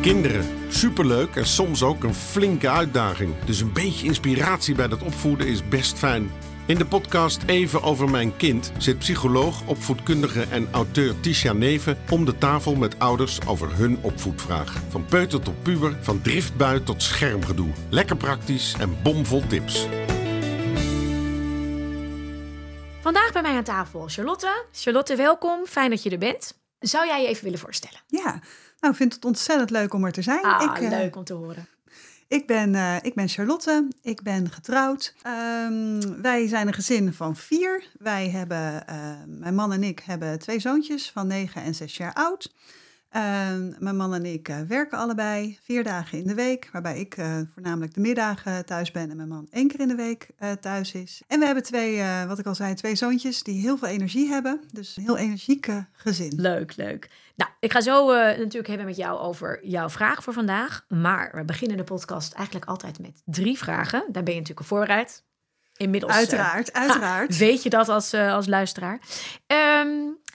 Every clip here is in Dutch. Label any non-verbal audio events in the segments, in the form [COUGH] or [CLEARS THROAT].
Kinderen, superleuk en soms ook een flinke uitdaging. Dus een beetje inspiratie bij dat opvoeden is best fijn. In de podcast Even over mijn kind zit psycholoog, opvoedkundige en auteur Tisha Neven om de tafel met ouders over hun opvoedvraag. Van peuter tot puber, van driftbui tot schermgedoe. Lekker praktisch en bomvol tips. Vandaag bij mij aan tafel Charlotte. Charlotte, welkom. Fijn dat je er bent. Zou jij je even willen voorstellen? Ja, nou, ik vind het ontzettend leuk om er te zijn. Ah, ik, eh, leuk om te horen. Ik ben, eh, ik ben Charlotte, ik ben getrouwd. Ehm, wij zijn een gezin van vier. Wij hebben, eh, mijn man en ik hebben twee zoontjes van negen en zes jaar oud. Ehm, mijn man en ik eh, werken allebei vier dagen in de week, waarbij ik eh, voornamelijk de middagen thuis ben en mijn man één keer in de week eh, thuis is. En we hebben twee, wat ik al zei, twee zoontjes die heel veel energie hebben. Dus een heel energieke gezin. Leuk, leuk. Nou, ik ga zo natuurlijk hebben met jou over jouw vraag voor vandaag. Maar we beginnen de podcast eigenlijk altijd met drie vragen. Daar ben je natuurlijk een vooruit. Inmiddels Uiteraard, uiteraard. weet je dat als, als luisteraar. Ehm,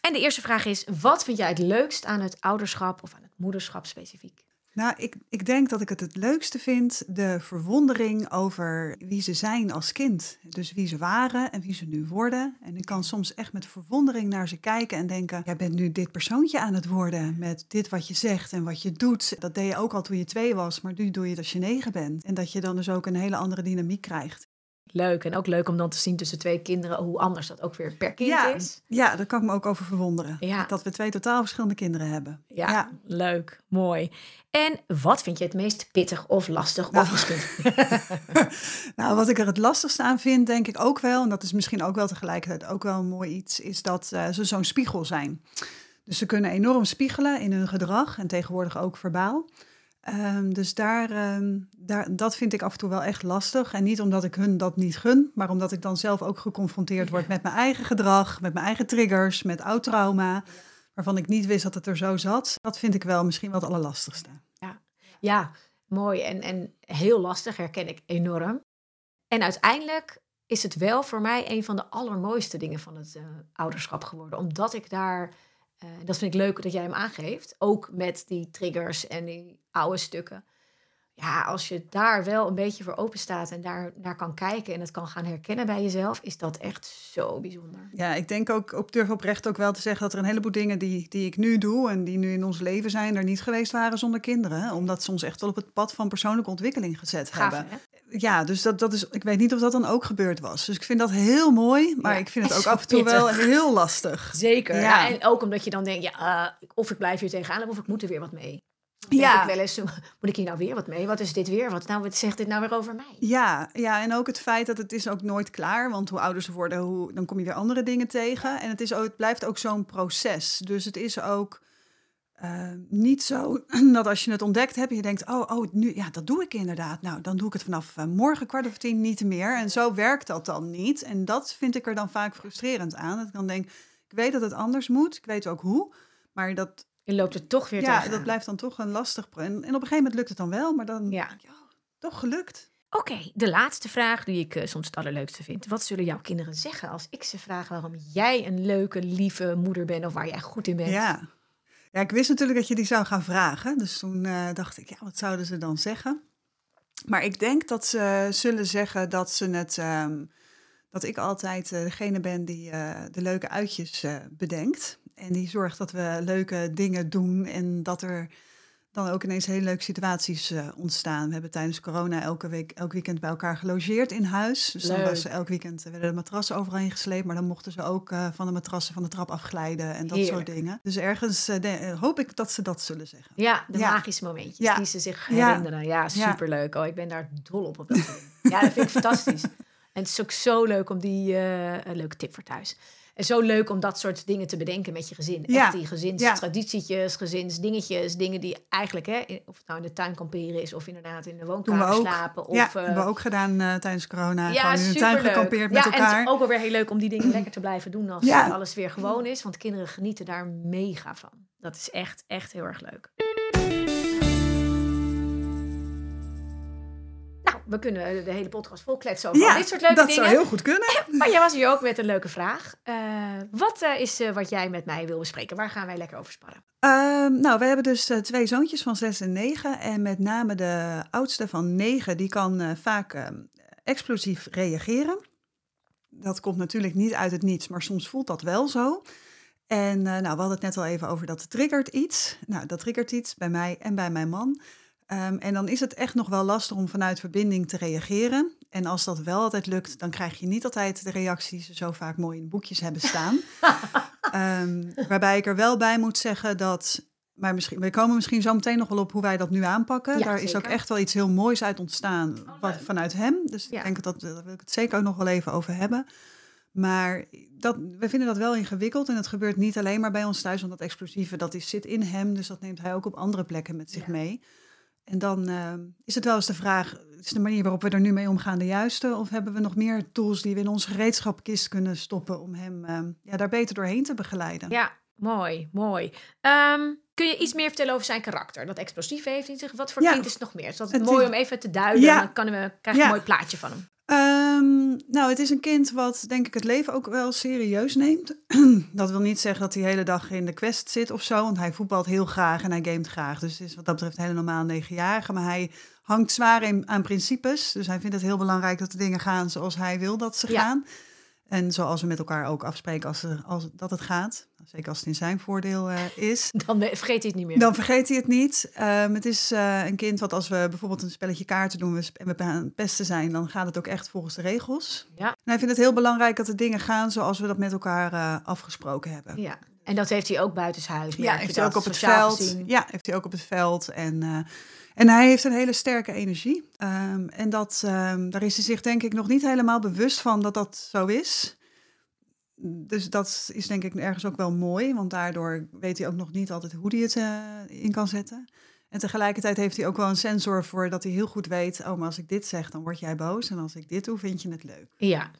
en de eerste vraag is, wat vind jij het leukst aan het ouderschap of aan het moederschap specifiek? Nou, ik, ik denk dat ik het het leukste vind, de verwondering over wie ze zijn als kind. Dus wie ze waren en wie ze nu worden. En ik kan soms echt met verwondering naar ze kijken en denken, jij bent nu dit persoontje aan het worden met dit wat je zegt en wat je doet. Dat deed je ook al toen je twee was, maar nu doe je het als je negen bent. En dat je dan dus ook een hele andere dynamiek krijgt. Leuk. En ook leuk om dan te zien tussen twee kinderen hoe anders dat ook weer per kind Ja, is. ja, daar kan ik me ook over verwonderen. Ja. Dat we twee totaal verschillende kinderen hebben. Ja, leuk. Mooi. En wat vind je het meest pittig of lastig? Nou. Of misschien... [LAUGHS] Nou, wat ik er het lastigste aan vind, denk ik ook wel, en dat is misschien ook wel tegelijkertijd ook wel een mooi iets, is dat eh, ze zo'n spiegel zijn. Dus ze kunnen enorm spiegelen in hun gedrag en tegenwoordig ook verbaal. Ehm, dus daar, ehm, daar, dat vind ik af en toe wel echt lastig. En niet omdat ik hun dat niet gun, maar omdat ik dan zelf ook geconfronteerd word met mijn eigen gedrag, met mijn eigen triggers, met oud trauma, waarvan ik niet wist dat het er zo zat. Dat vind ik wel misschien wel het allerlastigste. Ja, mooi. En, en heel lastig, herken ik enorm. En uiteindelijk is het wel voor mij een van de allermooiste dingen van het eh, ouderschap geworden. Omdat ik daar, eh, dat vind ik leuk dat jij hem aangeeft, ook met die triggers en die oude stukken. Ja, als je daar wel een beetje voor open staat en daar naar kan kijken en het kan gaan herkennen bij jezelf, is dat echt zo bijzonder. Ja, ik denk ook, op durf oprecht ook wel te zeggen dat er een heleboel dingen die, die ik nu doe en die nu in ons leven zijn, er niet geweest waren zonder kinderen. Omdat ze ons echt wel op het pad van persoonlijke ontwikkeling gezet Gaaf, hebben. hè? Ja, dus dat, dat is, ik weet niet of dat dan ook gebeurd was. Dus ik vind dat heel mooi, maar Ja, ik vind het ook af en toe wel heel lastig. Zeker. Ja. Ja. en ook omdat je dan denkt, ja, eh, of ik blijf hier tegenaan of ik moet er weer wat mee. Dan Ja. ik wel eens, [LAUGHS] moet ik hier nou weer wat mee? Wat is dit weer? Wat, nou, wat zegt dit nou weer over mij? Ja, ja, en ook het feit dat het is ook nooit klaar. Want hoe ouder ze worden, hoe, dan kom je weer andere dingen tegen. En het, is ook, het blijft ook zo'n proces. Dus het is ook eh, niet zo [CLEARS THROAT] dat als je het ontdekt hebt... je denkt, oh, oh nu, ja, dat doe ik inderdaad. Nou, dan doe ik het vanaf eh, morgen kwart over tien niet meer. En zo werkt dat dan niet. En dat vind ik er dan vaak frustrerend aan. Dat ik dan denk, ik weet dat het anders moet. Ik weet ook hoe. Maar dat, Je loopt er toch weer ja, tegenaan. dat blijft dan toch een lastig... En, en op een gegeven moment lukt het dan wel, maar dan... Ja. toch gelukt. Oké, de laatste vraag die ik eh, soms het allerleukste vind. Wat zullen jouw kinderen zeggen als ik ze vraag waarom jij een leuke, lieve moeder bent of waar jij goed in bent? Ja. Ja, ik wist natuurlijk dat je die zou gaan vragen. Dus toen eh, dacht ik, ja, wat zouden ze dan zeggen? Maar ik denk dat ze zullen zeggen dat ze het. ehm, dat ik altijd eh, degene ben die eh, de leuke uitjes bedenkt. En die zorgt dat we leuke dingen doen. En dat er dan ook ineens hele leuke situaties eh, ontstaan. We hebben tijdens corona elke week, elk weekend bij elkaar gelogeerd in huis. Dus dan was elk weekend eh, werden de matrassen overheen gesleept. Maar dan mochten ze ook eh, van de matrassen van de trap afglijden en dat soort dingen. Dus ergens de- hoop ik dat ze dat zullen zeggen. Ja, de Ja. magische momentjes Ja. die ze zich herinneren. Ja, superleuk. Oh, ik ben daar dol op. op dat ja, dat vind ik [LAUGHS] fantastisch. En het is ook zo leuk om die... een leuke tip voor thuis. En zo leuk om dat soort dingen te bedenken met je gezin. Ja. Echt die gezinstraditietjes, gezinsdingetjes. Dingen die eigenlijk, hè, of het nou in de tuin kamperen is... of inderdaad in de woonkamer slapen. Of, ja, eh, hebben we ook gedaan eh, tijdens corona. ja, Gewoon in de tuin gekampeerd ja, met en het elkaar. is ook wel weer heel leuk om die dingen [CLEARS THROAT] lekker te blijven doen als eh, alles weer gewoon is. Want kinderen genieten daar mega van. Dat is echt, echt heel erg leuk. We kunnen de hele podcast vol kletsen over Ja, dit soort leuke dat dingen. zou heel goed kunnen. [LAUGHS] Maar jij was hier ook met een leuke vraag. Eh, wat eh, is eh, wat jij met mij wil bespreken? Waar gaan wij lekker over sparren? Ehm, nou, we hebben dus eh, twee zoontjes van zes en negen. En met name de oudste van negen, die kan eh, vaak ehm, explosief reageren. Dat komt natuurlijk niet uit het niets, maar soms voelt dat wel zo. En eh, nou, we hadden het net al even over dat triggert iets. Nou, dat triggert iets bij mij en bij mijn man. Ehm, en dan is het echt nog wel lastig om vanuit verbinding te reageren. En als dat wel altijd lukt, dan krijg je niet altijd de reacties die ze zo vaak mooi in boekjes hebben staan. [LAUGHS] Ehm, waarbij ik er wel bij moet zeggen dat. Maar misschien, we komen misschien zo meteen nog wel op hoe wij dat nu aanpakken. Ja, Daar is ook echt wel iets heel moois uit ontstaan Oh, wat, vanuit hem. Dus Ja. ik denk dat daar wil ik het zeker ook nog wel even over hebben. Maar dat, we vinden dat wel ingewikkeld. En het gebeurt niet alleen maar bij ons thuis. Want dat explosieve, dat is, zit in hem. Dus dat neemt hij ook op andere plekken met zich Ja. mee. En dan eh, is het wel eens de vraag, is de manier waarop we er nu mee omgaan de juiste? Of hebben we nog meer tools die we in onze gereedschapkist kunnen stoppen om hem eh, ja, daar beter doorheen te begeleiden? Ja, mooi, mooi. Ehm, kun je iets meer vertellen over zijn karakter? Dat explosief heeft hij zich. Wat voor Ja. kind is het nog meer? Is dat Het mooi is- om even te duiden? Ja. Dan kunnen we, krijg je Ja. een mooi plaatje van hem. Ehm, nou, het is een kind wat denk ik het leven ook wel serieus neemt. [CLEARS THROAT] dat wil niet zeggen dat hij de hele dag in de quest zit of zo, want hij voetbalt heel graag en hij gamet graag. Dus het is wat dat betreft een hele normaal negenjarige. Maar hij hangt zwaar in, aan principes. Dus hij vindt het heel belangrijk dat de dingen gaan zoals hij wil dat ze Ja. gaan. En zoals we met elkaar ook afspreken als, er, als dat het gaat. Zeker als het in zijn voordeel eh, is. [LAUGHS] Dan we- vergeet hij het niet meer. Dan vergeet hij het niet. Ehm, het is eh, een kind wat als we bijvoorbeeld een spelletje kaarten doen en we aan het pesten zijn, dan gaat het ook echt volgens de regels. Ja. En hij vindt het heel belangrijk dat de dingen gaan zoals we dat met elkaar eh, afgesproken hebben. Ja. En dat heeft hij ook buitenshuis. Ja, heeft hij ook op het veld. gezien. Ja, heeft hij ook op het veld. En, eh, en hij heeft een hele sterke energie. Ehm, en dat, ehm, daar is hij zich denk ik nog niet helemaal bewust van dat dat zo is. Dus dat is denk ik ergens ook wel mooi, want daardoor weet hij ook nog niet altijd hoe hij het eh, in kan zetten. En tegelijkertijd heeft hij ook wel een sensor voor dat hij heel goed weet, oh, maar als ik dit zeg, dan word jij boos. En als ik dit doe, vind je het leuk. Ja.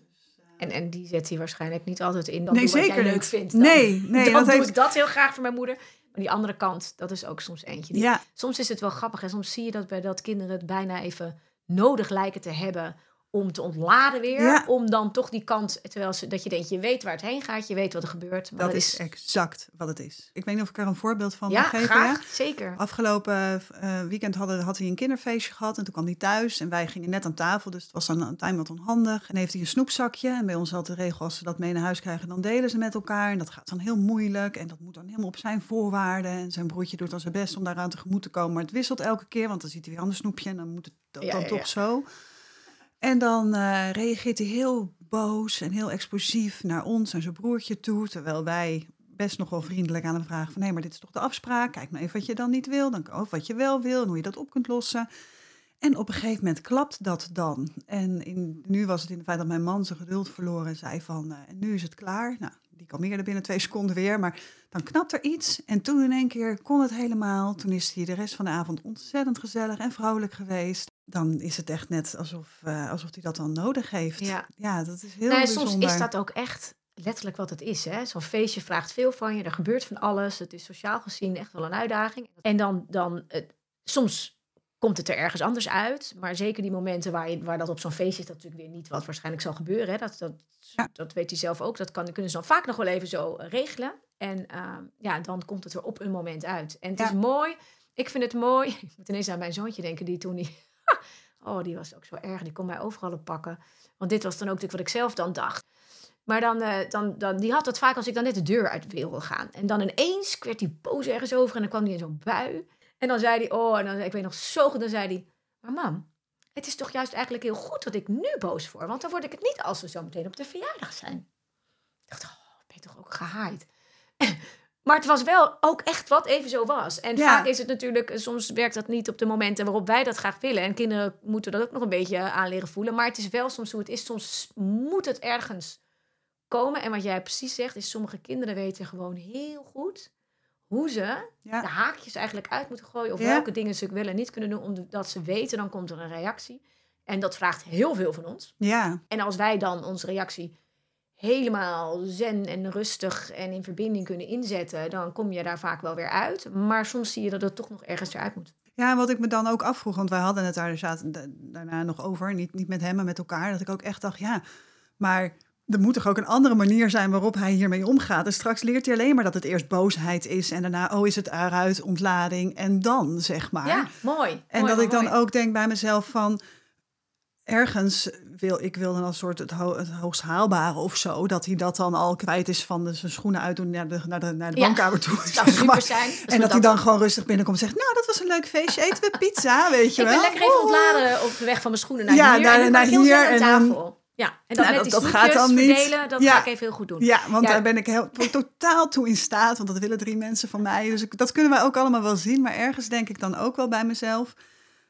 En, en die zet hij waarschijnlijk niet altijd in. Dan Nee, doe wat zeker jij leuk vindt. Dan, Nee, nee, dan dat doe heeft- ik dat heel graag voor mijn moeder. Maar die andere kant, dat is ook soms eentje. Die- Ja, Soms is het wel grappig en soms zie je dat bij dat kinderen het bijna even nodig lijken te hebben om te ontladen weer. Ja. Om dan toch die kant, terwijl ze, dat je denkt, je weet waar het heen gaat, je weet wat er gebeurt. Maar dat is exact wat het is. Ik weet niet of ik er een voorbeeld van ja, mag geven. graag, Ja? zeker. Afgelopen eh, weekend hadden, had hij een kinderfeestje gehad en toen kwam hij thuis en wij gingen net aan tafel, dus het was dan een tijd wat onhandig. En heeft hij een snoepzakje en bij ons had de regel als ze dat mee naar huis krijgen, dan delen ze met elkaar en dat gaat dan heel moeilijk en dat moet dan helemaal op zijn voorwaarden en zijn broertje doet dan zijn best om daaraan tegemoet te komen, maar het wisselt elke keer, want dan ziet hij weer een ander snoepje en dan moet het Ja, dan toch zo. En dan eh, reageert hij heel boos en heel explosief naar ons en zijn broertje toe, terwijl wij best nog wel vriendelijk aan hem vragen van... hé, maar dit is toch de afspraak? Kijk nou even wat je dan niet wil, dan of wat je wel wil en hoe je dat op kunt lossen. En op een gegeven moment klapt dat dan. En nu was het in het feit dat mijn man zijn geduld verloor en zei van... en nu is het klaar. Nou, die kalmeerde binnen twee seconden weer, maar dan knapt er iets. En toen in één keer kon het helemaal. Toen is hij de rest van de avond ontzettend gezellig en vrolijk geweest. Dan is het echt net alsof, eh, alsof hij dat dan nodig heeft. Ja. ja dat is heel bijzonder. soms is dat ook echt letterlijk wat het is. hè. Zo'n feestje vraagt veel van je, er gebeurt van alles. Het is sociaal gezien echt wel een uitdaging. En dan, dan eh, soms komt het er ergens anders uit. Maar zeker die momenten waar, je, waar dat op zo'n feestje is, dat natuurlijk weer niet wat waarschijnlijk zal gebeuren. Hè. Dat, dat, Ja. dat weet hij zelf ook. Dat kan, kunnen ze dan vaak nog wel even zo eh, regelen. En eh, ja, dan komt het er op een moment uit. En het Ja. is mooi. Ik vind het mooi. [LAUGHS] Ik moet ineens aan mijn zoontje denken, die toen die... [LAUGHS] oh, die was ook zo erg. Die kon mij overal op pakken. Want dit was dan ook natuurlijk wat ik zelf dan dacht. Maar dan, eh, dan, dan, die had dat vaak als ik dan net de deur uit wilde gaan. En dan ineens werd hij boos ergens over en dan kwam hij in zo'n bui. En dan zei hij, oh, en dan, ik weet nog zo goed, dan zei hij, maar mam, het is toch juist eigenlijk heel goed dat ik nu boos word. Want dan word ik het niet als we zo meteen op de verjaardag zijn. Ik dacht, oh, ben je toch ook gehaaid. [LAUGHS] Maar het was wel ook echt wat even zo was. En Ja. vaak is het natuurlijk, soms werkt dat niet op de momenten waarop wij dat graag willen. En kinderen moeten dat ook nog een beetje aan leren voelen. Maar het is wel soms hoe het is. Soms moet het ergens komen. En wat jij precies zegt, is sommige kinderen weten gewoon heel goed hoe ze de haakjes eigenlijk uit moeten gooien. Of Ja. welke dingen ze wel en niet kunnen doen, omdat ze weten, dan komt er een reactie. En dat vraagt heel veel van ons. ja, En als wij dan onze reactie helemaal zen en rustig en in verbinding kunnen inzetten, dan kom je daar vaak wel weer uit. Maar soms zie je dat het toch nog ergens eruit moet. Ja, wat ik me dan ook afvroeg, want wij hadden het daar zaten da- daarna nog over, niet, niet met hem, maar met elkaar, dat ik ook echt dacht, ja, maar er moet toch ook een andere manier zijn waarop hij hiermee omgaat. En straks leert hij alleen maar dat het eerst boosheid is en daarna, oh, is het eruit, ontlading en dan, zeg maar. Ja, mooi. En Mooi, dat ik dan mooi. ook denk bij mezelf van ergens wil ik wil dan als soort het, ho het hoogst haalbare of zo, dat hij dat dan al kwijt is van de, zijn schoenen uitdoen naar de, naar de, naar de Ja, bankkamer toe. Het zou super zijn. En dat hij dat dan gewoon rustig binnenkomt en zegt, nou, dat was een leuk feestje, eten we pizza, weet [LAUGHS] je Ik wel. ben lekker even Oeh. ontladen op de weg van mijn schoenen naar Ja, hier. naar- naar ik heel hier en tafel. Ja, en dan Ja, met dat- die dat gaat dan niet. verdelen, dat Ja. ga ik even heel goed doen. Ja, want Ja. daar ben ik heel, totaal toe in staat, want dat willen drie mensen van mij. Dus ik, dat kunnen wij ook allemaal wel zien, maar ergens denk ik dan ook wel bij mezelf.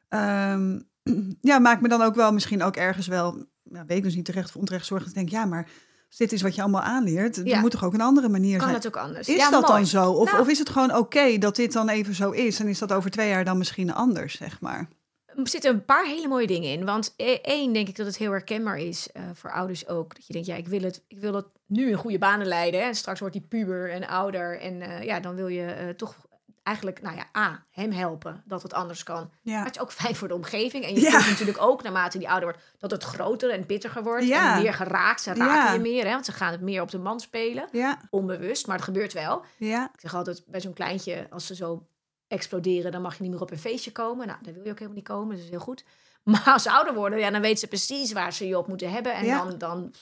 ehm, [CLEARS THROAT] ja, maak me dan ook wel misschien ook ergens wel, ja, weet ik dus niet terecht of onterecht zorgen. Dat ik denk, ja, maar als dit is wat je allemaal aanleert, Ja. er moet toch ook een andere manier Kan zijn. het ook anders. Is ja, dat mooi. dan zo? Of, Nou. of is het gewoon oké dat dit dan even zo is? En is dat over twee jaar dan misschien anders, zeg maar? Er zitten een paar hele mooie dingen in. Want e- één, denk ik dat het heel herkenbaar is eh, voor ouders ook. Dat je denkt, ja, ik wil het, ik wil het nu in goede banen leiden. Hè. En straks wordt hij puber en ouder. En eh, ja, dan wil je eh, toch eigenlijk, nou ja, A, hem helpen dat het anders kan. Maar Ja, het is ook fijn voor de omgeving. En je Ja. voelt natuurlijk ook, naarmate die ouder wordt, dat het groter en pittiger wordt. Ja. En meer geraakt. Ze raken je meer, hè, want ze gaan het meer op de man spelen. ja, Onbewust, maar het gebeurt wel. ja, Ik zeg altijd bij zo'n kleintje, als ze zo exploderen, dan mag je niet meer op een feestje komen. Nou, daar wil je ook helemaal niet komen, dat is heel goed. [LAUGHS] Maar als ze ouder worden, ja, dan weten ze precies waar ze je op moeten hebben. En Ja. dan, dan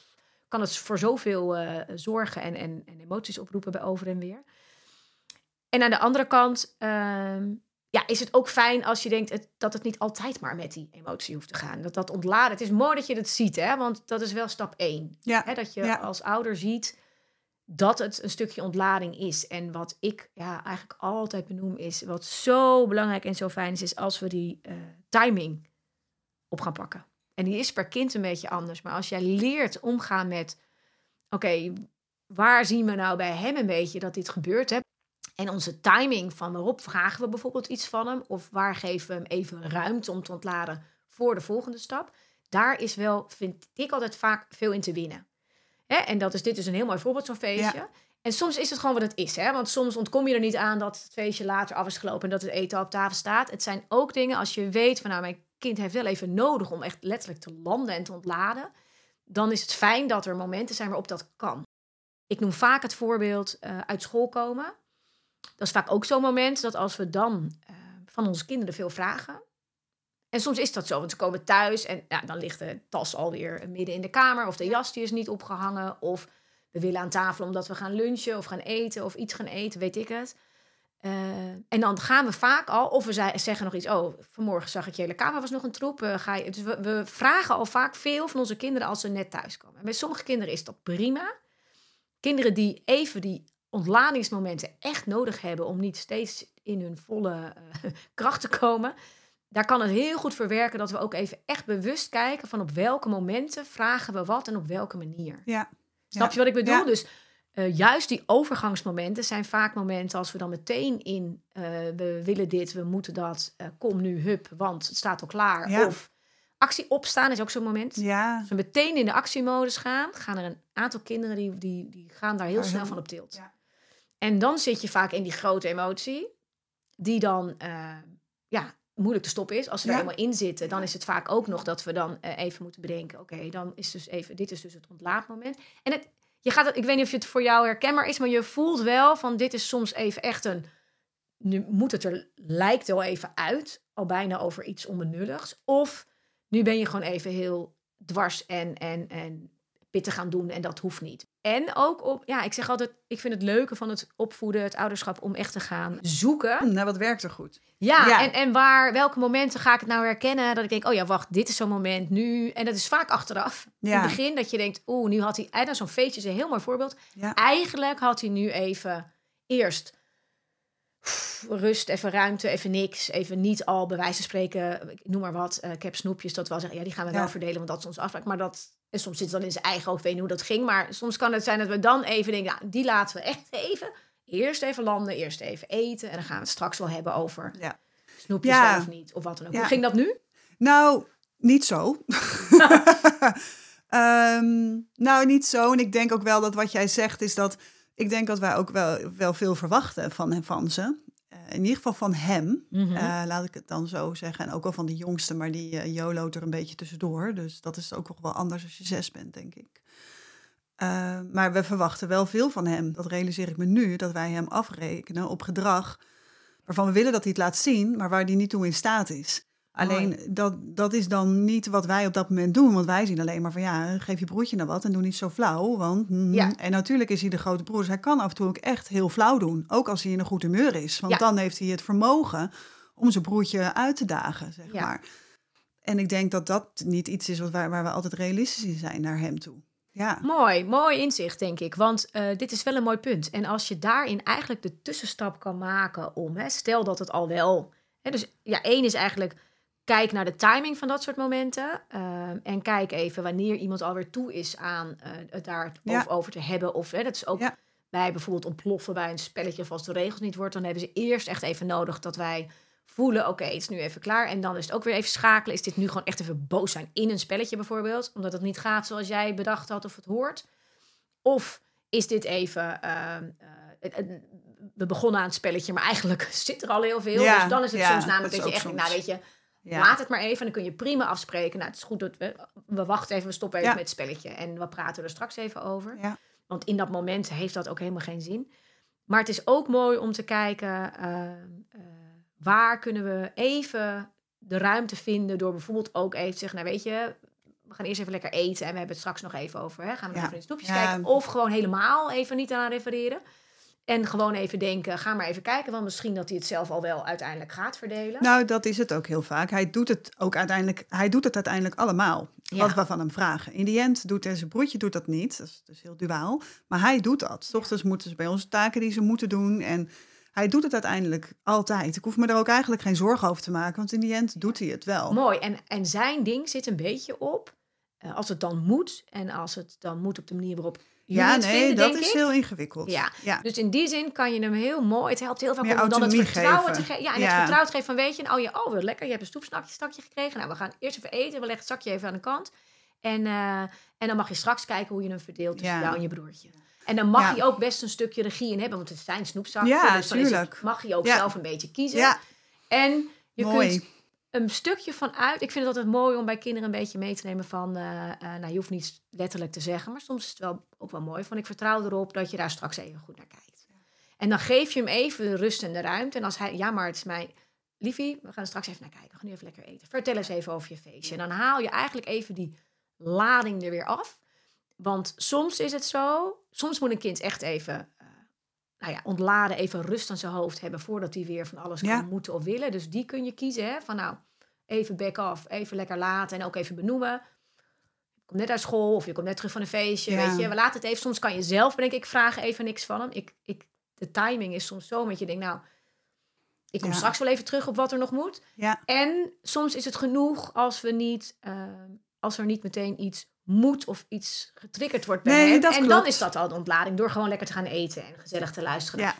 kan het voor zoveel eh, zorgen en, en, en emoties oproepen bij over en weer. En aan de andere kant ehm, ja, is het ook fijn als je denkt het, dat het niet altijd maar met die emotie hoeft te gaan. Dat dat ontladen. Het is mooi dat je het ziet, hè, want dat is wel stap één. ja. Hè, dat je Ja. als ouder ziet dat het een stukje ontlading is. En wat ik ja, eigenlijk altijd benoem is, wat zo belangrijk en zo fijn is, is als we die eh, timing op gaan pakken. En die is per kind een beetje anders. Maar als jij leert omgaan met, oké, waar zien we nou bij hem een beetje dat dit gebeurt? Hè? En onze timing van waarop vragen we bijvoorbeeld iets van hem, of waar geven we hem even ruimte om te ontladen voor de volgende stap. Daar is wel, vind ik altijd vaak veel in te winnen. Hè? En dat is, dit is een heel mooi voorbeeld, zo'n feestje. En soms is het gewoon wat het is. Hè? Want soms ontkom je er niet aan dat het feestje later af is gelopen en dat het eten op tafel staat. Het zijn ook dingen als je weet van nou, mijn kind heeft wel even nodig om echt letterlijk te landen en te ontladen. Dan is het fijn dat er momenten zijn waarop dat kan. Ik noem vaak het voorbeeld eh, uit school komen. Dat is vaak ook zo'n moment dat als we dan eh, van onze kinderen veel vragen. En soms is dat zo, want ze komen thuis en ja, dan ligt de tas alweer midden in de kamer. Of de jas die is niet opgehangen. Of we willen aan tafel omdat we gaan lunchen of gaan eten of iets gaan eten, weet ik het. Eh, en dan gaan we vaak al, of we zeggen nog iets. Oh, vanmorgen zag ik je hele kamer was nog een troep. eh, ga je, dus we, we vragen al vaak veel van onze kinderen als ze net thuiskomen. En bij sommige kinderen is dat prima. Kinderen die even die ontladingsmomenten echt nodig hebben om niet steeds in hun volle eh, [LAUGHS] kracht te komen. Daar kan het heel goed verwerken dat we ook even echt bewust kijken van op welke momenten vragen we wat en op welke manier. Ja. Snap Ja. je wat ik bedoel? Ja. Dus eh, juist die overgangsmomenten zijn vaak momenten als we dan meteen in eh, we willen dit, we moeten dat, eh, kom nu, hup, want het staat al klaar. Ja. Of actie opstaan is ook zo'n moment. Ja, Als we meteen in de actiemodus gaan, gaan er een aantal kinderen die, die, die gaan daar heel snel van op tilt. Ja. En dan zit je vaak in die grote emotie, die dan ja, moeilijk te stoppen is. Als ze Ja. er helemaal in zitten, dan is het vaak ook nog dat we dan eh, even moeten bedenken: oké, dan is dus even, dit is dus het ontlaatmoment. En het, je gaat ik weet niet of het voor jou herkenbaar is, maar je voelt wel van dit is soms even echt een. Nu moet het er, lijkt wel even uit, al bijna over iets onbenulligs. Of nu ben je gewoon even heel dwars en, en, en pittig gaan doen en dat hoeft niet. En ook op, ja, ik zeg altijd, ik vind het leuke van het opvoeden, het ouderschap, om echt te gaan zoeken. nou, wat werkt er goed? Ja, Ja. En, en waar, welke momenten ga ik het nou herkennen? Dat ik denk, oh ja, wacht, dit is zo'n moment nu. En dat is vaak achteraf. In het begin dat je denkt, oeh, nu had hij, dan zo'n feestje is een heel mooi voorbeeld. Ja. Eigenlijk had hij nu even eerst pff, rust, even ruimte, even niks. Even niet al bij wijze van spreken, noem maar wat. eh, ik heb snoepjes, dat wel zeggen, ja, die gaan we wel verdelen, want dat is onze afspraak. Maar dat, en soms zit het dan in zijn eigen hoofd, weet niet hoe dat ging. Maar soms kan het zijn dat we dan even denken, nou, die laten we echt even. Eerst even landen, eerst even eten. En dan gaan we het straks wel hebben over Ja. snoepjes Ja. of niet, of wat dan ook. Ja. Hoe ging dat nu? Nou, niet zo. [LAUGHS] Ehm, nou, niet zo. En ik denk ook wel dat wat jij zegt is dat... Ik denk dat wij ook wel, wel veel verwachten van, van ze. In ieder geval van hem, Mhm. eh, laat ik het dan zo zeggen. En ook wel van de jongste, maar die uh, joloot er een beetje tussendoor. Dus dat is ook nog wel anders als je zes bent, denk ik. Uh, maar we verwachten wel veel van hem. Dat realiseer ik me nu, dat wij hem afrekenen op gedrag waarvan we willen dat hij het laat zien, maar waar hij niet toe in staat is. Alleen dat, dat is dan niet wat wij op dat moment doen. Want wij zien alleen maar van ja, geef je broertje nou wat en doe niet zo flauw. Want, mm, Ja. En natuurlijk is hij de grote broer. Dus hij kan af en toe ook echt heel flauw doen. Ook als hij in een goed humeur is. Want Ja. dan heeft hij het vermogen om zijn broertje uit te dagen, zeg Ja. maar. En ik denk dat dat niet iets is wat waar, waar we altijd realistisch in zijn naar hem toe. Ja, Mooi, mooi inzicht, denk ik. Want eh, dit is wel een mooi punt. En als je daarin eigenlijk de tussenstap kan maken om, hè, stel dat het al wel. Hè, dus ja, één is eigenlijk kijk naar de timing van dat soort momenten. ehm, en kijk even wanneer iemand alweer toe is aan eh, het daar Ja. over, te hebben. Of hè, dat is ook Ja. bij bijvoorbeeld ontploffen bij een spelletje of als de regels niet wordt. Dan hebben ze eerst echt even nodig dat wij voelen, oké, het is nu even klaar. En dan is het ook weer even schakelen. Is dit nu gewoon echt even boos zijn in een spelletje bijvoorbeeld? Omdat het niet gaat zoals jij bedacht had of het hoort? Of is dit even... ehm, eh, we begonnen aan het spelletje, maar eigenlijk [LAUGHS] zit er al heel veel. Ja, dus dan is het soms namelijk dat je echt, soms. nou weet je, ja. laat het maar even. En dan kun je prima afspreken. Nou, het is goed dat we, we wachten even, we stoppen even Ja. met het spelletje. En we praten er straks even over. Ja. Want in dat moment heeft dat ook helemaal geen zin. Maar het is ook mooi om te kijken, eh, eh, waar kunnen we even de ruimte vinden door bijvoorbeeld ook even te zeggen, nou weet je, we gaan eerst even lekker eten en we hebben het straks nog even over. Hè? Gaan we Ja. even in de snoepjes Ja. kijken of gewoon helemaal even niet aan refereren. En gewoon even denken, ga maar even kijken, want misschien dat hij het zelf al wel uiteindelijk gaat verdelen. Nou, dat is het ook heel vaak. Hij doet het ook uiteindelijk, hij doet het uiteindelijk allemaal. Ja. Wat we van hem vragen. In die end doet hij zijn broertje doet dat niet. Dat is dus heel duaal. Maar hij doet dat. 's Ochtends moeten ze bij ons taken die ze moeten doen. En hij doet het uiteindelijk altijd. Ik hoef me er ook eigenlijk geen zorgen over te maken. Want in die end doet hij het wel. Mooi. En, en zijn ding zit een beetje op, eh, als het dan moet en als het dan moet op de manier waarop ja, nee, vinden, dat is ik. heel ingewikkeld. Ja. ja. Dus in die zin kan je hem heel mooi. Het helpt heel veel Meer om dan het vertrouwen geven. te geven. Ja, en Ja. het vertrouwen te geven van weet je, oh, je, oh wat lekker, je hebt een stoepsnakje stakje gekregen. Nou, we gaan eerst even eten, we leggen het zakje even aan de kant. En, eh, en dan mag je straks kijken hoe je hem verdeelt tussen Ja. jou en je broertje. En dan mag hij ook best een stukje regie in hebben, want het zijn snoepzakje. Ja, dus dan is het- tuurlijk. mag hij ook zelf een beetje kiezen. Ja, En je mooi. kunt een stukje van uit. Ik vind het altijd mooi om bij kinderen een beetje mee te nemen van. eh, eh, nou, je hoeft niet letterlijk te zeggen, maar soms is het wel ook wel mooi van. Ik vertrouw erop dat je daar straks even goed naar kijkt. En dan geef je hem even de rust en de ruimte. En als hij, ja, maar het is mijn. Liefie, we gaan er straks even naar kijken. We gaan nu even lekker eten. Vertel eens even over je feestje. En dan haal je eigenlijk even die lading er weer af. Want soms is het zo. Soms moet een kind echt even. Nou ja, ontladen, even rust aan zijn hoofd hebben voordat hij weer van alles Ja. kan moeten of willen. Dus die kun je kiezen, hè? Van nou, even back off, even lekker laten en ook even benoemen. Je komt net uit school of je komt net terug van een feestje, Ja. weet je. We laten het even, soms kan je zelf, denk ik, vragen even niks van hem. Ik, ik, de timing is soms zo, met je denkt, nou, ik kom Ja. straks wel even terug op wat er nog moet. Ja. En soms is het genoeg als we niet, eh, als er niet meteen iets moet of iets getriggerd wordt bij Nee, en dan is dat al de ontlading door gewoon lekker te gaan eten en gezellig te luisteren. Ja.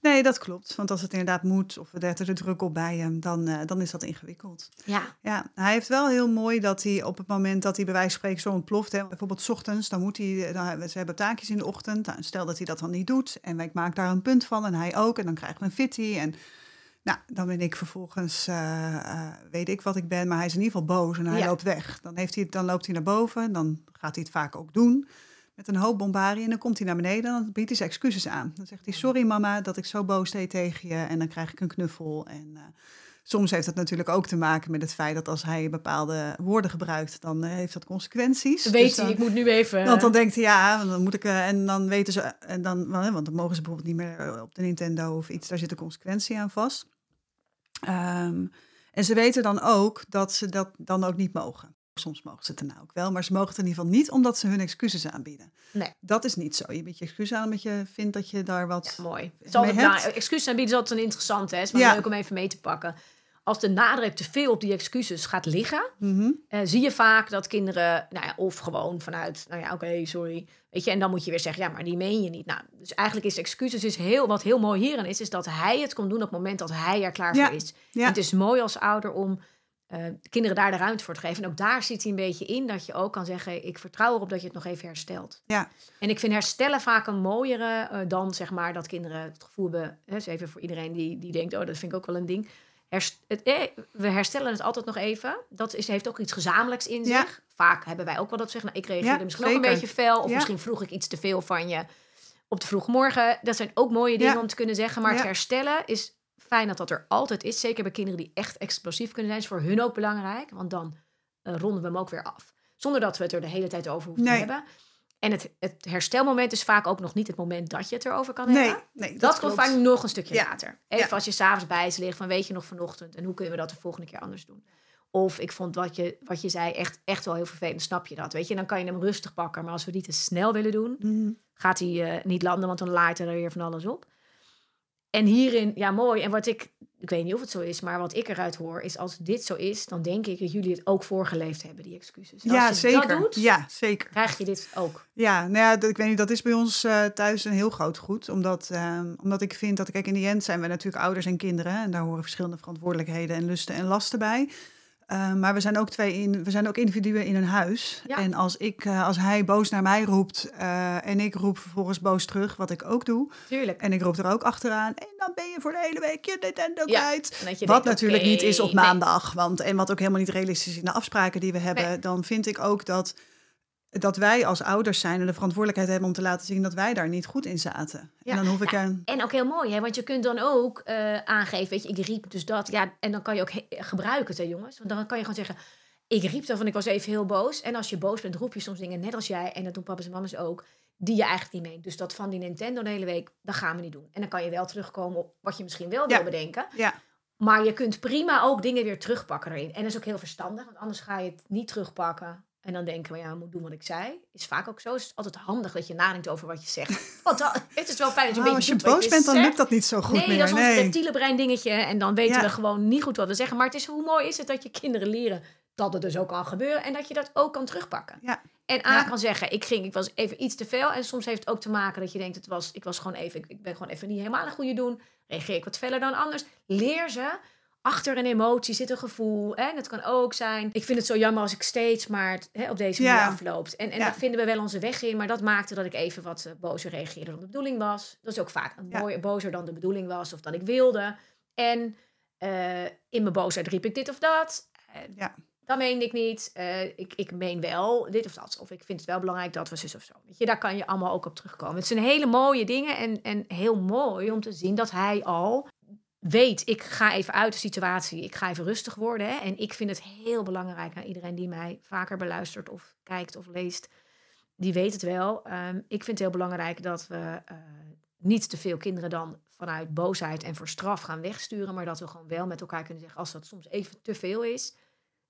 Nee, dat klopt. Want als het inderdaad moet of we zetten er druk op bij hem, dan, eh, dan is dat ingewikkeld. ja. Ja, hij heeft wel heel mooi dat hij op het moment dat hij bij wijze van spreken zo ontploft, hè, bijvoorbeeld 's ochtends, dan moet hij, dan, ze hebben taakjes in de ochtend. Nou, stel dat hij dat dan niet doet en ik maak daar een punt van en hij ook, en dan krijgen we een fitty. En nou, dan ben ik vervolgens, eh, weet ik wat ik ben, maar hij is in ieder geval boos en hij Ja. loopt weg. Dan, heeft hij, dan loopt hij naar boven, dan gaat hij het vaak ook doen. Met een hoop bombarie en dan komt hij naar beneden en dan biedt hij zijn excuses aan. Dan zegt hij, sorry mama dat ik zo boos deed tegen je en dan krijg ik een knuffel. En eh, soms heeft dat natuurlijk ook te maken met het feit dat als hij bepaalde woorden gebruikt, dan heeft dat consequenties. Weet Dus hij, dan- ik moet nu even... want dan denkt hij, ja, dan moet ik. En dan weten ze. En dan, want dan mogen ze bijvoorbeeld niet meer op de Nintendo of iets. Daar zit een consequentie aan vast. Ehm, en ze weten dan ook dat ze dat dan ook niet mogen. Soms mogen ze het daarna ook wel, maar ze mogen het in ieder geval niet omdat ze hun excuses aanbieden. Nee. Dat is niet zo. Je biedt je excuses aan omdat je vindt dat je daar wat. Ja, mooi. Het is altijd, mee hebt. nou, excuses aanbieden is altijd een interessante. hè. Het is wel Ja. leuk om even mee te pakken. Als de nadruk te veel op die excuses gaat liggen, Mhm. eh, zie je vaak dat kinderen, nou ja, of gewoon vanuit, nou ja, oké, sorry, weet je, en dan moet je weer zeggen, ja, maar die meen je niet. Nou, dus eigenlijk is excuses is heel, wat heel mooi hierin is, is dat hij het kon doen op het moment dat hij er klaar Ja. voor is. Ja. Het is mooi als ouder om eh, de kinderen daar de ruimte voor te geven. En ook daar zit hij een beetje in dat je ook kan zeggen: ik vertrouw erop dat je het nog even herstelt. Ja. En ik vind herstellen vaak een mooiere eh, dan zeg maar dat kinderen het gevoel hebben. Hè, dus even voor iedereen die, die denkt: oh, dat vind ik ook wel een ding. Herst- het, eh, we herstellen het altijd nog even. Dat is, heeft ook iets gezamenlijks in Ja. zich. Vaak hebben wij ook wel dat zeggen: nou, ik reageerde Ja, misschien ook een zeker. beetje fel. Of Ja. misschien vroeg ik iets te veel van je op de vroege morgen. Dat zijn ook mooie dingen om te kunnen zeggen. Maar het herstellen is fijn dat dat er altijd is. Zeker bij kinderen die echt explosief kunnen zijn. is voor hun ook belangrijk. Want dan eh, ronden we hem ook weer af. Zonder dat we het er de hele tijd over hoeven Nee. te hebben. En het, het herstelmoment is vaak ook nog niet het moment dat je het erover kan hebben. nee, dat, Dat, komt vaak nog een stukje Ja. later. Even Ja. als je s'avonds bij ze ligt van weet je nog vanochtend en hoe kunnen we dat de volgende keer anders doen. Of ik vond wat je, wat je zei echt, echt wel heel vervelend, snap je dat? Weet je, dan kan je hem rustig pakken. Maar als we die te snel willen doen, Mhm. gaat hij eh, niet landen, want dan laait er weer van alles op. En hierin, ja mooi. En wat ik, ik weet niet of het zo is, maar wat ik eruit hoor, is als dit zo is, dan denk ik dat jullie het ook voorgeleefd hebben, die excuses. En Ja, als je zeker. dat doet, Ja, zeker. krijg je dit ook. Ja, nou ja, dat- ik weet niet, dat is bij ons eh, thuis een heel groot goed. Omdat, ehm, omdat ik vind dat, kijk, in die end zijn we natuurlijk ouders en kinderen. En daar horen verschillende verantwoordelijkheden en lusten en lasten bij. Eh, maar we zijn ook twee in, we zijn ook individuen in een huis. Ja. En als, ik, eh, als hij boos naar mij roept eh, en ik roep vervolgens boos terug, wat ik ook doe. Tuurlijk. En ik roep er ook achteraan. En dan ben je voor de hele week je Nintendo Ja, kwijt. En dat je Wat denkt, natuurlijk niet is op nee. maandag. Want, en wat ook helemaal niet realistisch is in de afspraken die we hebben. Nee. Dan vind ik ook dat, dat wij als ouders zijn en de verantwoordelijkheid hebben om te laten zien dat wij daar niet goed in zaten. Ja, En dan hoef ik ja. een. En ook heel mooi, hè? want je kunt dan ook eh, aangeven, weet je, ik riep dus dat. Ja, en dan kan je ook gebruiken hè, jongens. Want dan kan je gewoon zeggen, ik riep van, ik was even heel boos. En als je boos bent, roep je soms dingen, net als jij, en dat doen papa's en mama's ook, die je eigenlijk niet meent. Dus dat van die Nintendo de hele week, dat gaan we niet doen. En dan kan je wel terugkomen op wat je misschien wel Ja. wil bedenken. Ja, Maar je kunt prima ook dingen weer terugpakken erin. En dat is ook heel verstandig, want anders ga je het niet terugpakken. En dan denken we, ja, ik moet doen wat ik zei. Is vaak ook zo. Is het altijd handig dat je nadenkt over wat je zegt. [LAUGHS] Want dan, het is wel fijn dat je Oh, een als beetje je doet wat boos bent, dan zegt. lukt dat niet zo goed nee, meer. dat is ons nee. reptiele brein dingetje. En dan weten Ja. we gewoon niet goed wat we zeggen. Maar het is hoe mooi is het dat je kinderen leren dat het dus ook kan gebeuren. En dat je dat ook kan terugpakken. Ja. En aan Ja. kan zeggen, ik ging, ik was even iets te veel. En soms heeft het ook te maken dat je denkt, het was, ik was gewoon even, ik, ik ben gewoon even niet helemaal een goede doen. Reageer ik wat feller dan anders. Leer ze. Achter een emotie zit een gevoel. Hè? En het kan ook zijn. Ik vind het zo jammer als ik steeds maar hè, op deze manier Ja. afloopt. En, en Ja. daar vinden we wel onze weg in. Maar dat maakte dat ik even wat eh, bozer reageerde dan de bedoeling was. Dat is ook vaak een Ja. mooie bozer dan de bedoeling was of dan ik wilde. En eh, in mijn boosheid riep ik dit of dat. Ja. Dat meende ik niet. Eh, ik, ik meen wel dit of dat. Of ik vind het wel belangrijk dat we zus of zo. Weet je, daar kan je allemaal ook op terugkomen. Het zijn hele mooie dingen. En, en heel mooi om te zien dat hij al weet... ik ga even uit de situatie. Ik ga even rustig worden. Hè? En ik vind het heel belangrijk... aan iedereen die mij vaker beluistert of kijkt of leest... die weet het wel. Ehm, ik vind het heel belangrijk dat we... eh, niet te veel kinderen dan vanuit boosheid en voor straf gaan wegsturen... maar dat we gewoon wel met elkaar kunnen zeggen... als dat soms even te veel is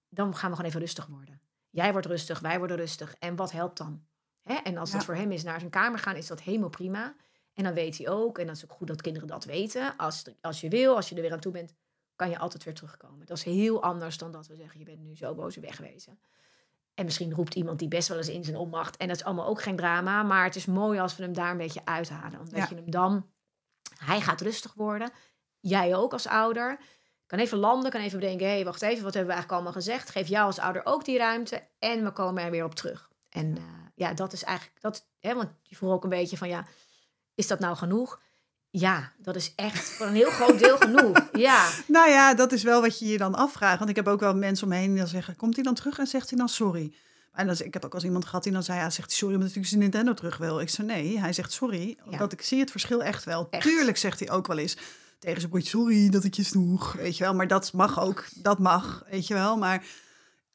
dan gaan we gewoon even rustig worden. Jij wordt rustig, wij worden rustig. En wat helpt dan? Hè? En als dat Ja. voor hem is naar zijn kamer gaan, is dat helemaal prima. En dan weet hij ook, en dat is ook goed dat kinderen dat weten. Als, als je wil, als je er weer aan toe bent, kan je altijd weer terugkomen. Dat is heel anders dan dat we zeggen, je bent nu zo boos wegwezen. En misschien roept iemand die best wel eens in zijn onmacht. En dat is allemaal ook geen drama. Maar het is mooi als we hem daar een beetje uithalen. Omdat Ja. je hem dan... Hij gaat rustig worden. Jij ook als ouder. Kan even landen, kan even bedenken... hé, hey, wacht even, wat hebben we eigenlijk allemaal gezegd? Geef jou als ouder ook die ruimte. En we komen er weer op terug. En eh, ja, dat is eigenlijk... Dat, hè, want je vroeg ook een beetje van... ja, is dat nou genoeg? Ja, dat is echt voor een heel groot deel genoeg. [LAUGHS] Ja, Nou ja, dat is wel wat je je dan afvraagt. Want ik heb ook wel mensen om me heen die dan zeggen... komt hij dan terug en zegt hij dan sorry? En dan, ik heb ook als iemand gehad die dan zei... ja, zegt hij sorry omdat hij zijn Nintendo terug wil. Ik zei nee, hij zegt sorry. Ja. Omdat ik zie het verschil echt wel. Echt. Tuurlijk zegt hij ook wel eens tegen zijn broertje... sorry dat ik je sloeg, weet je wel. Maar dat mag ook, dat mag, weet je wel. Maar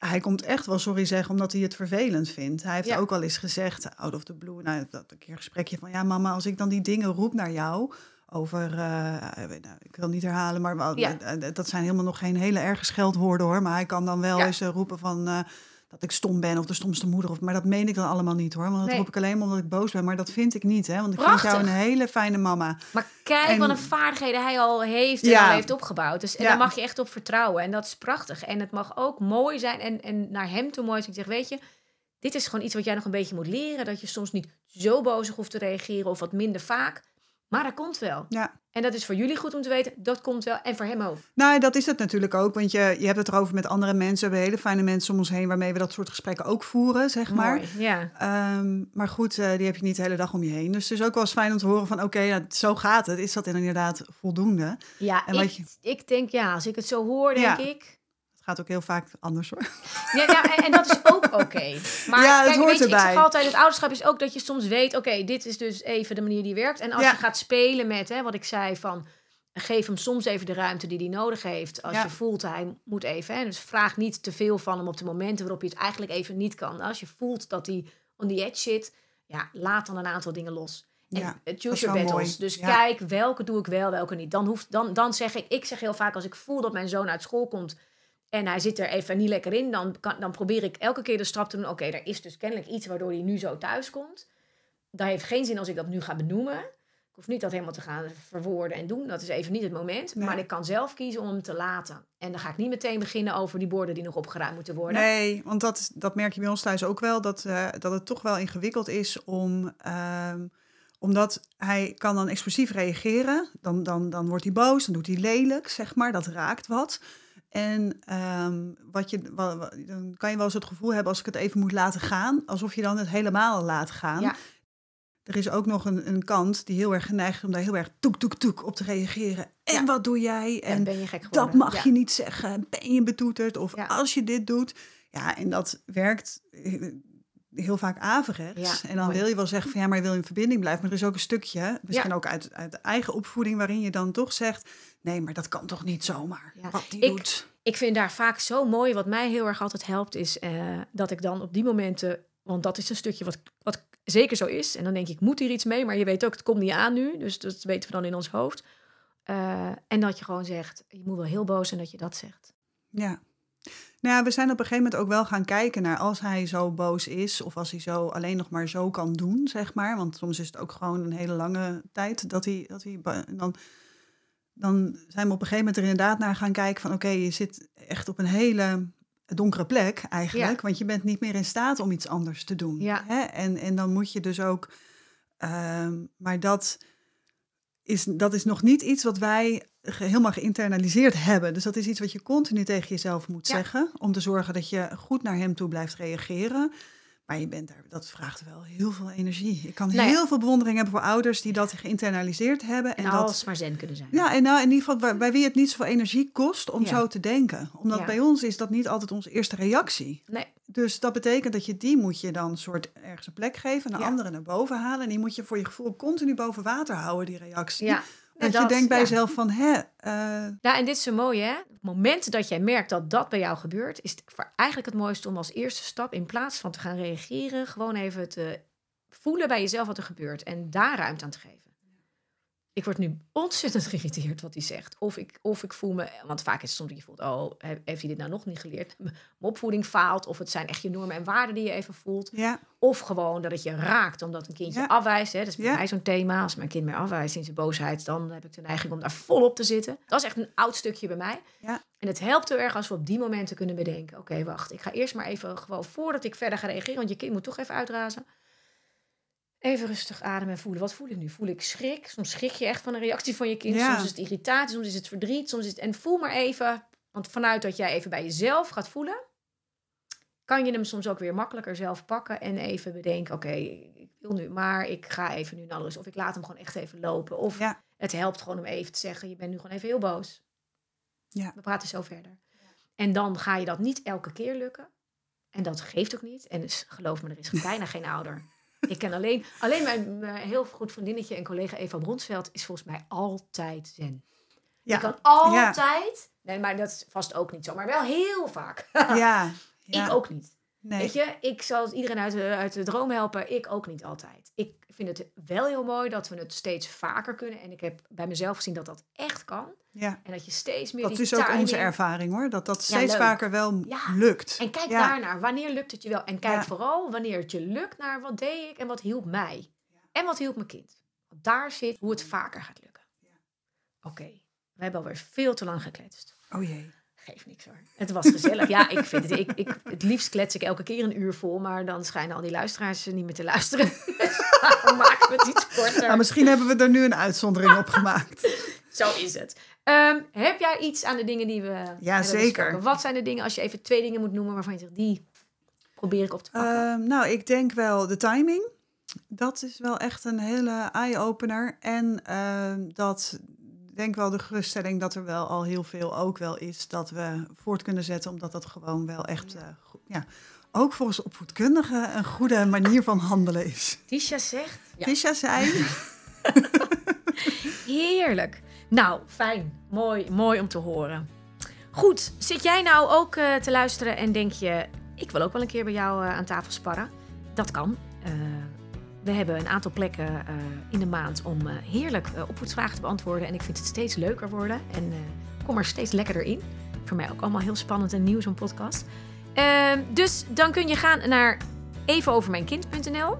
hij komt echt wel sorry zeggen omdat hij het vervelend vindt. Hij heeft Ja. ook wel eens gezegd, out of the blue... nou, dat een keer een gesprekje van... ja mama, als ik dan die dingen roep naar jou... over, eh, nou, ik wil niet herhalen, maar Ja. eh, dat zijn helemaal nog geen hele erge scheldwoorden hoor. Maar hij kan dan wel Ja. eens eh, roepen van eh, dat ik stom ben of de stomste moeder. Of, maar dat meen ik dan allemaal niet hoor. Want dat Nee. roep ik alleen maar omdat ik boos ben. Maar dat vind ik niet hè. Want ik Prachtig. vind jou een hele fijne mama. Maar kijk En- wat een vaardigheden hij al heeft en Ja. al heeft opgebouwd. Dus, en Ja. daar mag je echt op vertrouwen. En dat is prachtig. En het mag ook mooi zijn en, en naar hem toe mooi zijn. Ik zeg, weet je, dit is gewoon iets wat jij nog een beetje moet leren. Dat je soms niet zo bozig hoeft te reageren of wat minder vaak. Maar dat komt wel. Ja. En dat is voor jullie goed om te weten. Dat komt wel. En voor hem ook. Nou, dat is het natuurlijk ook. Want je, je hebt het erover met andere mensen. We hebben hele fijne mensen om ons heen waarmee we dat soort gesprekken ook voeren, zeg maar. Ja. Ehm, maar goed, eh, die heb je niet de hele dag om je heen. Dus het is ook wel eens fijn om te horen van... oké, nou, zo gaat het. Is dat inderdaad voldoende? Ja, En ik, je- ik denk ja, als ik het zo hoor, denk Ja. ik. Gaat ook heel vaak anders hoor. Ja, ja en, en dat is ook oké. [LAUGHS] Maar Ja, het kijk, hoort weet je, ik erbij. zeg altijd, het ouderschap is ook dat je soms weet, oké, dit is dus even de manier die werkt. En als Ja. je gaat spelen met, hè, wat ik zei van, geef hem soms even de ruimte die hij nodig heeft. Als Ja. je voelt, hij moet even, hè, dus vraag niet te veel van hem op de momenten waarop je het eigenlijk even niet kan. Als je voelt dat hij on the edge zit, ja, laat dan een aantal dingen los. En Ja, eh, choose your wel battles. mooi. Dus Ja. kijk, welke doe ik wel, welke niet. Dan, hoeft, dan, dan zeg ik, ik zeg heel vaak als ik voel dat mijn zoon uit school komt en hij zit er even niet lekker in, dan, kan, dan probeer ik elke keer de stap te doen. Oké, er is dus kennelijk iets waardoor hij nu zo thuis komt. Dat heeft geen zin als ik dat nu ga benoemen. Ik hoef niet dat helemaal te gaan verwoorden en doen. Dat is even niet het moment. Nee. Maar ik kan zelf kiezen om hem te laten. En dan ga ik niet meteen beginnen over die borden die nog opgeruimd moeten worden. Nee, want dat, dat merk je bij ons thuis ook wel. Dat, eh, dat het toch wel ingewikkeld is om... ehm, omdat hij kan dan explosief reageren. Dan, dan, dan wordt hij boos, dan doet hij lelijk, zeg maar. Dat raakt wat. En ehm, wat je, dan kan je wel eens het gevoel hebben als ik het even moet laten gaan. Alsof je dan het helemaal laat gaan. Ja. Er is ook nog een, een kant die heel erg geneigd is om daar heel erg toek, toek, toek op te reageren. En Ja. wat doe jij? En En ben je gek geworden. dat mag Ja. je niet zeggen. Ben je betoeterd? Of als je dit doet. Ja, en dat werkt heel vaak averechts. Ja, en dan mooi. wil je wel zeggen van ja, maar je wil in verbinding blijven. Maar er is ook een stukje, misschien ook uit, uit eigen opvoeding, waarin je dan toch zegt: nee, maar dat kan toch niet zomaar. Ja. Wat die Ik- doet. ik vind daar vaak zo mooi. Wat mij heel erg altijd helpt, is eh, dat ik dan op die momenten. Want dat is een stukje wat, wat zeker zo is. En dan denk ik, ik moet hier iets mee. Maar je weet ook, het komt niet aan nu. Dus dat weten we dan in ons hoofd. Eh, en dat je gewoon zegt, je moet wel heel boos zijn dat je dat zegt. Ja. Nou ja, we zijn op een gegeven moment ook wel gaan kijken naar als hij zo boos is of als hij zo alleen nog maar zo kan doen, zeg maar. Want soms is het ook gewoon een hele lange tijd dat hij, dat hij dan, dan zijn we op een gegeven moment er inderdaad naar gaan kijken van oké, je zit echt op een hele donkere plek eigenlijk, want je bent niet meer in staat om iets anders te doen. Ja. Hè? En, en dan moet je dus ook, ehm, maar dat is, dat is nog niet iets wat wij helemaal geïnternaliseerd hebben. Dus dat is iets wat je continu tegen jezelf moet Ja. zeggen. Om te zorgen dat je goed naar hem toe blijft reageren. Maar je bent daar, dat vraagt wel heel veel energie. Ik kan Nou heel veel bewondering hebben voor ouders die dat geïnternaliseerd hebben. En, En, dat, alles maar zen kunnen zijn. ja, en nou, in ieder geval bij, bij wie het niet zoveel energie kost om Ja. zo te denken. Omdat Ja. bij ons is dat niet altijd onze eerste reactie. Nee, Dus dat betekent dat je die moet je dan soort ergens een plek geven, en de Ja. andere naar boven halen. En die moet je voor je gevoel continu boven water houden, die reactie. Dat, je denkt bij ja. jezelf van, hè, eh, Ja, en dit is zo mooi, hè? Het moment dat jij merkt dat dat bij jou gebeurt, is het voor eigenlijk het mooiste om als eerste stap, in plaats van te gaan reageren, gewoon even te voelen bij jezelf wat er gebeurt en daar ruimte aan te geven. Ik word nu ontzettend geïrriteerd wat hij zegt. Of ik, of ik voel me, want vaak is het soms dat je voelt, oh, he- heeft hij dit nou nog niet geleerd? Mijn opvoeding faalt, of het zijn echt je normen en waarden die je even voelt. ja, Of gewoon dat het je raakt omdat een kindje Ja. afwijst. Hè? Dat is bij Ja. mij zo'n thema. Als mijn kind mij afwijst in zijn boosheid, dan heb ik de neiging om daar volop te zitten. Dat is echt een oud stukje bij mij. En het helpt heel erg als we op die momenten kunnen bedenken. Oké, wacht. Ik ga eerst maar even gewoon voordat ik verder ga reageren. Want je kind moet toch even uitrazen. Even rustig ademen en voelen. Wat voel ik nu? Voel ik schrik? Soms schrik je echt van een reactie van je kind. Ja. Soms is het irritatie, soms is het verdriet. Soms is het... En voel maar even. Want vanuit dat jij even bij jezelf gaat voelen kan je hem soms ook weer makkelijker zelf pakken en even bedenken: oké, ik wil nu, maar ik ga even nu naar rust. Of ik laat hem gewoon echt even lopen. Of ja, het helpt gewoon om even te zeggen: je bent nu gewoon even heel boos. Ja. We praten zo verder. En dan ga je dat niet elke keer lukken. En dat geeft ook niet. En dus, geloof me, er is bijna geen ouder. Ik ken alleen, alleen mijn, mijn heel goed vriendinnetje en collega Eva Bronsveld is volgens mij altijd zen. ja, Die kan altijd, nee, maar dat is vast ook niet zo, maar wel heel vaak. ja, [LAUGHS] ja. Ik ook niet. Nee. Weet je, ik zal iedereen uit de, uit de droom helpen. Ik ook niet altijd. Ik vind het wel heel mooi dat we het steeds vaker kunnen. En ik heb bij mezelf gezien dat dat echt kan. ja. En dat je steeds meer Dat is ook onze ervaring hoor, dat dat steeds vaker wel Ja. lukt. En kijk daarnaar. Wanneer lukt het je wel? En kijk vooral wanneer het je lukt naar wat deed ik en wat hielp mij. En wat hielp mijn kind. Want daar zit hoe het vaker gaat lukken. Oké, we hebben alweer veel te lang gekletst. Oh jee. Geef niks hoor. Het was gezellig. ja, ik vind het. Ik, ik, het liefst klets ik elke keer een uur vol, maar dan schijnen al die luisteraars niet meer te luisteren. Dus daarom maken we het iets korter. Nou, misschien hebben we er nu een uitzondering op gemaakt. [LAUGHS] Zo is het. Ehm, heb jij iets aan de dingen die we. Ja, zeker. Wat zijn de dingen, als je even twee dingen moet noemen waarvan je zegt, die probeer ik op te pakken? Ehm, nou, ik denk wel de timing. Dat is wel echt een hele eye-opener. En ehm, dat denk wel de geruststelling dat er wel al heel veel ook wel is dat we voort kunnen zetten, omdat dat gewoon wel echt, eh, goed, ja, ook volgens opvoedkundigen een goede manier van handelen is. Tisha zegt. Ja. Tisha zei, [LAUGHS] Heerlijk. Nou, fijn. Mooi, mooi om te horen. Goed, zit jij nou ook eh, te luisteren en denk je... ik wil ook wel een keer bij jou eh, aan tafel sparren? Dat kan. Eh, we hebben een aantal plekken eh, in de maand om eh, heerlijk opvoedsvragen te beantwoorden. En ik vind het steeds leuker worden. En kom er steeds lekkerder in. Voor mij ook allemaal heel spannend en nieuw zo'n podcast. Ehm, dus dan kun je gaan naar evenovermijnkind.nl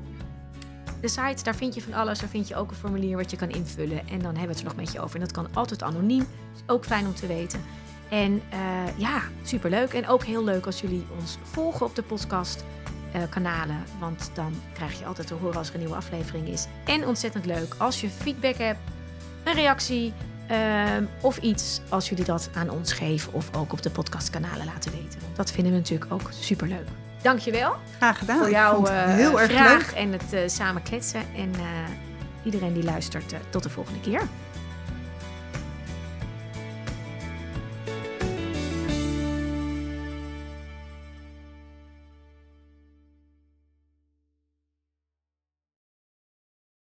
de site, daar vind je van alles. Daar vind je ook een formulier wat je kan invullen. En dan hebben we het er nog met je over. En dat kan altijd anoniem. Is ook fijn om te weten. En ja, superleuk. En ook heel leuk als jullie ons volgen op de podcast eh, kanalen. Want dan krijg je altijd te horen als er een nieuwe aflevering is. En ontzettend leuk als je feedback hebt, een reactie ehm, of iets. Als jullie dat aan ons geven of ook op de podcastkanalen laten weten. Dat vinden we natuurlijk ook superleuk. Dankjewel graag gedaan. voor jouw eh, heel erg vraag leuk. en het eh, samen kletsen. En eh, iedereen die luistert, eh, tot de volgende keer.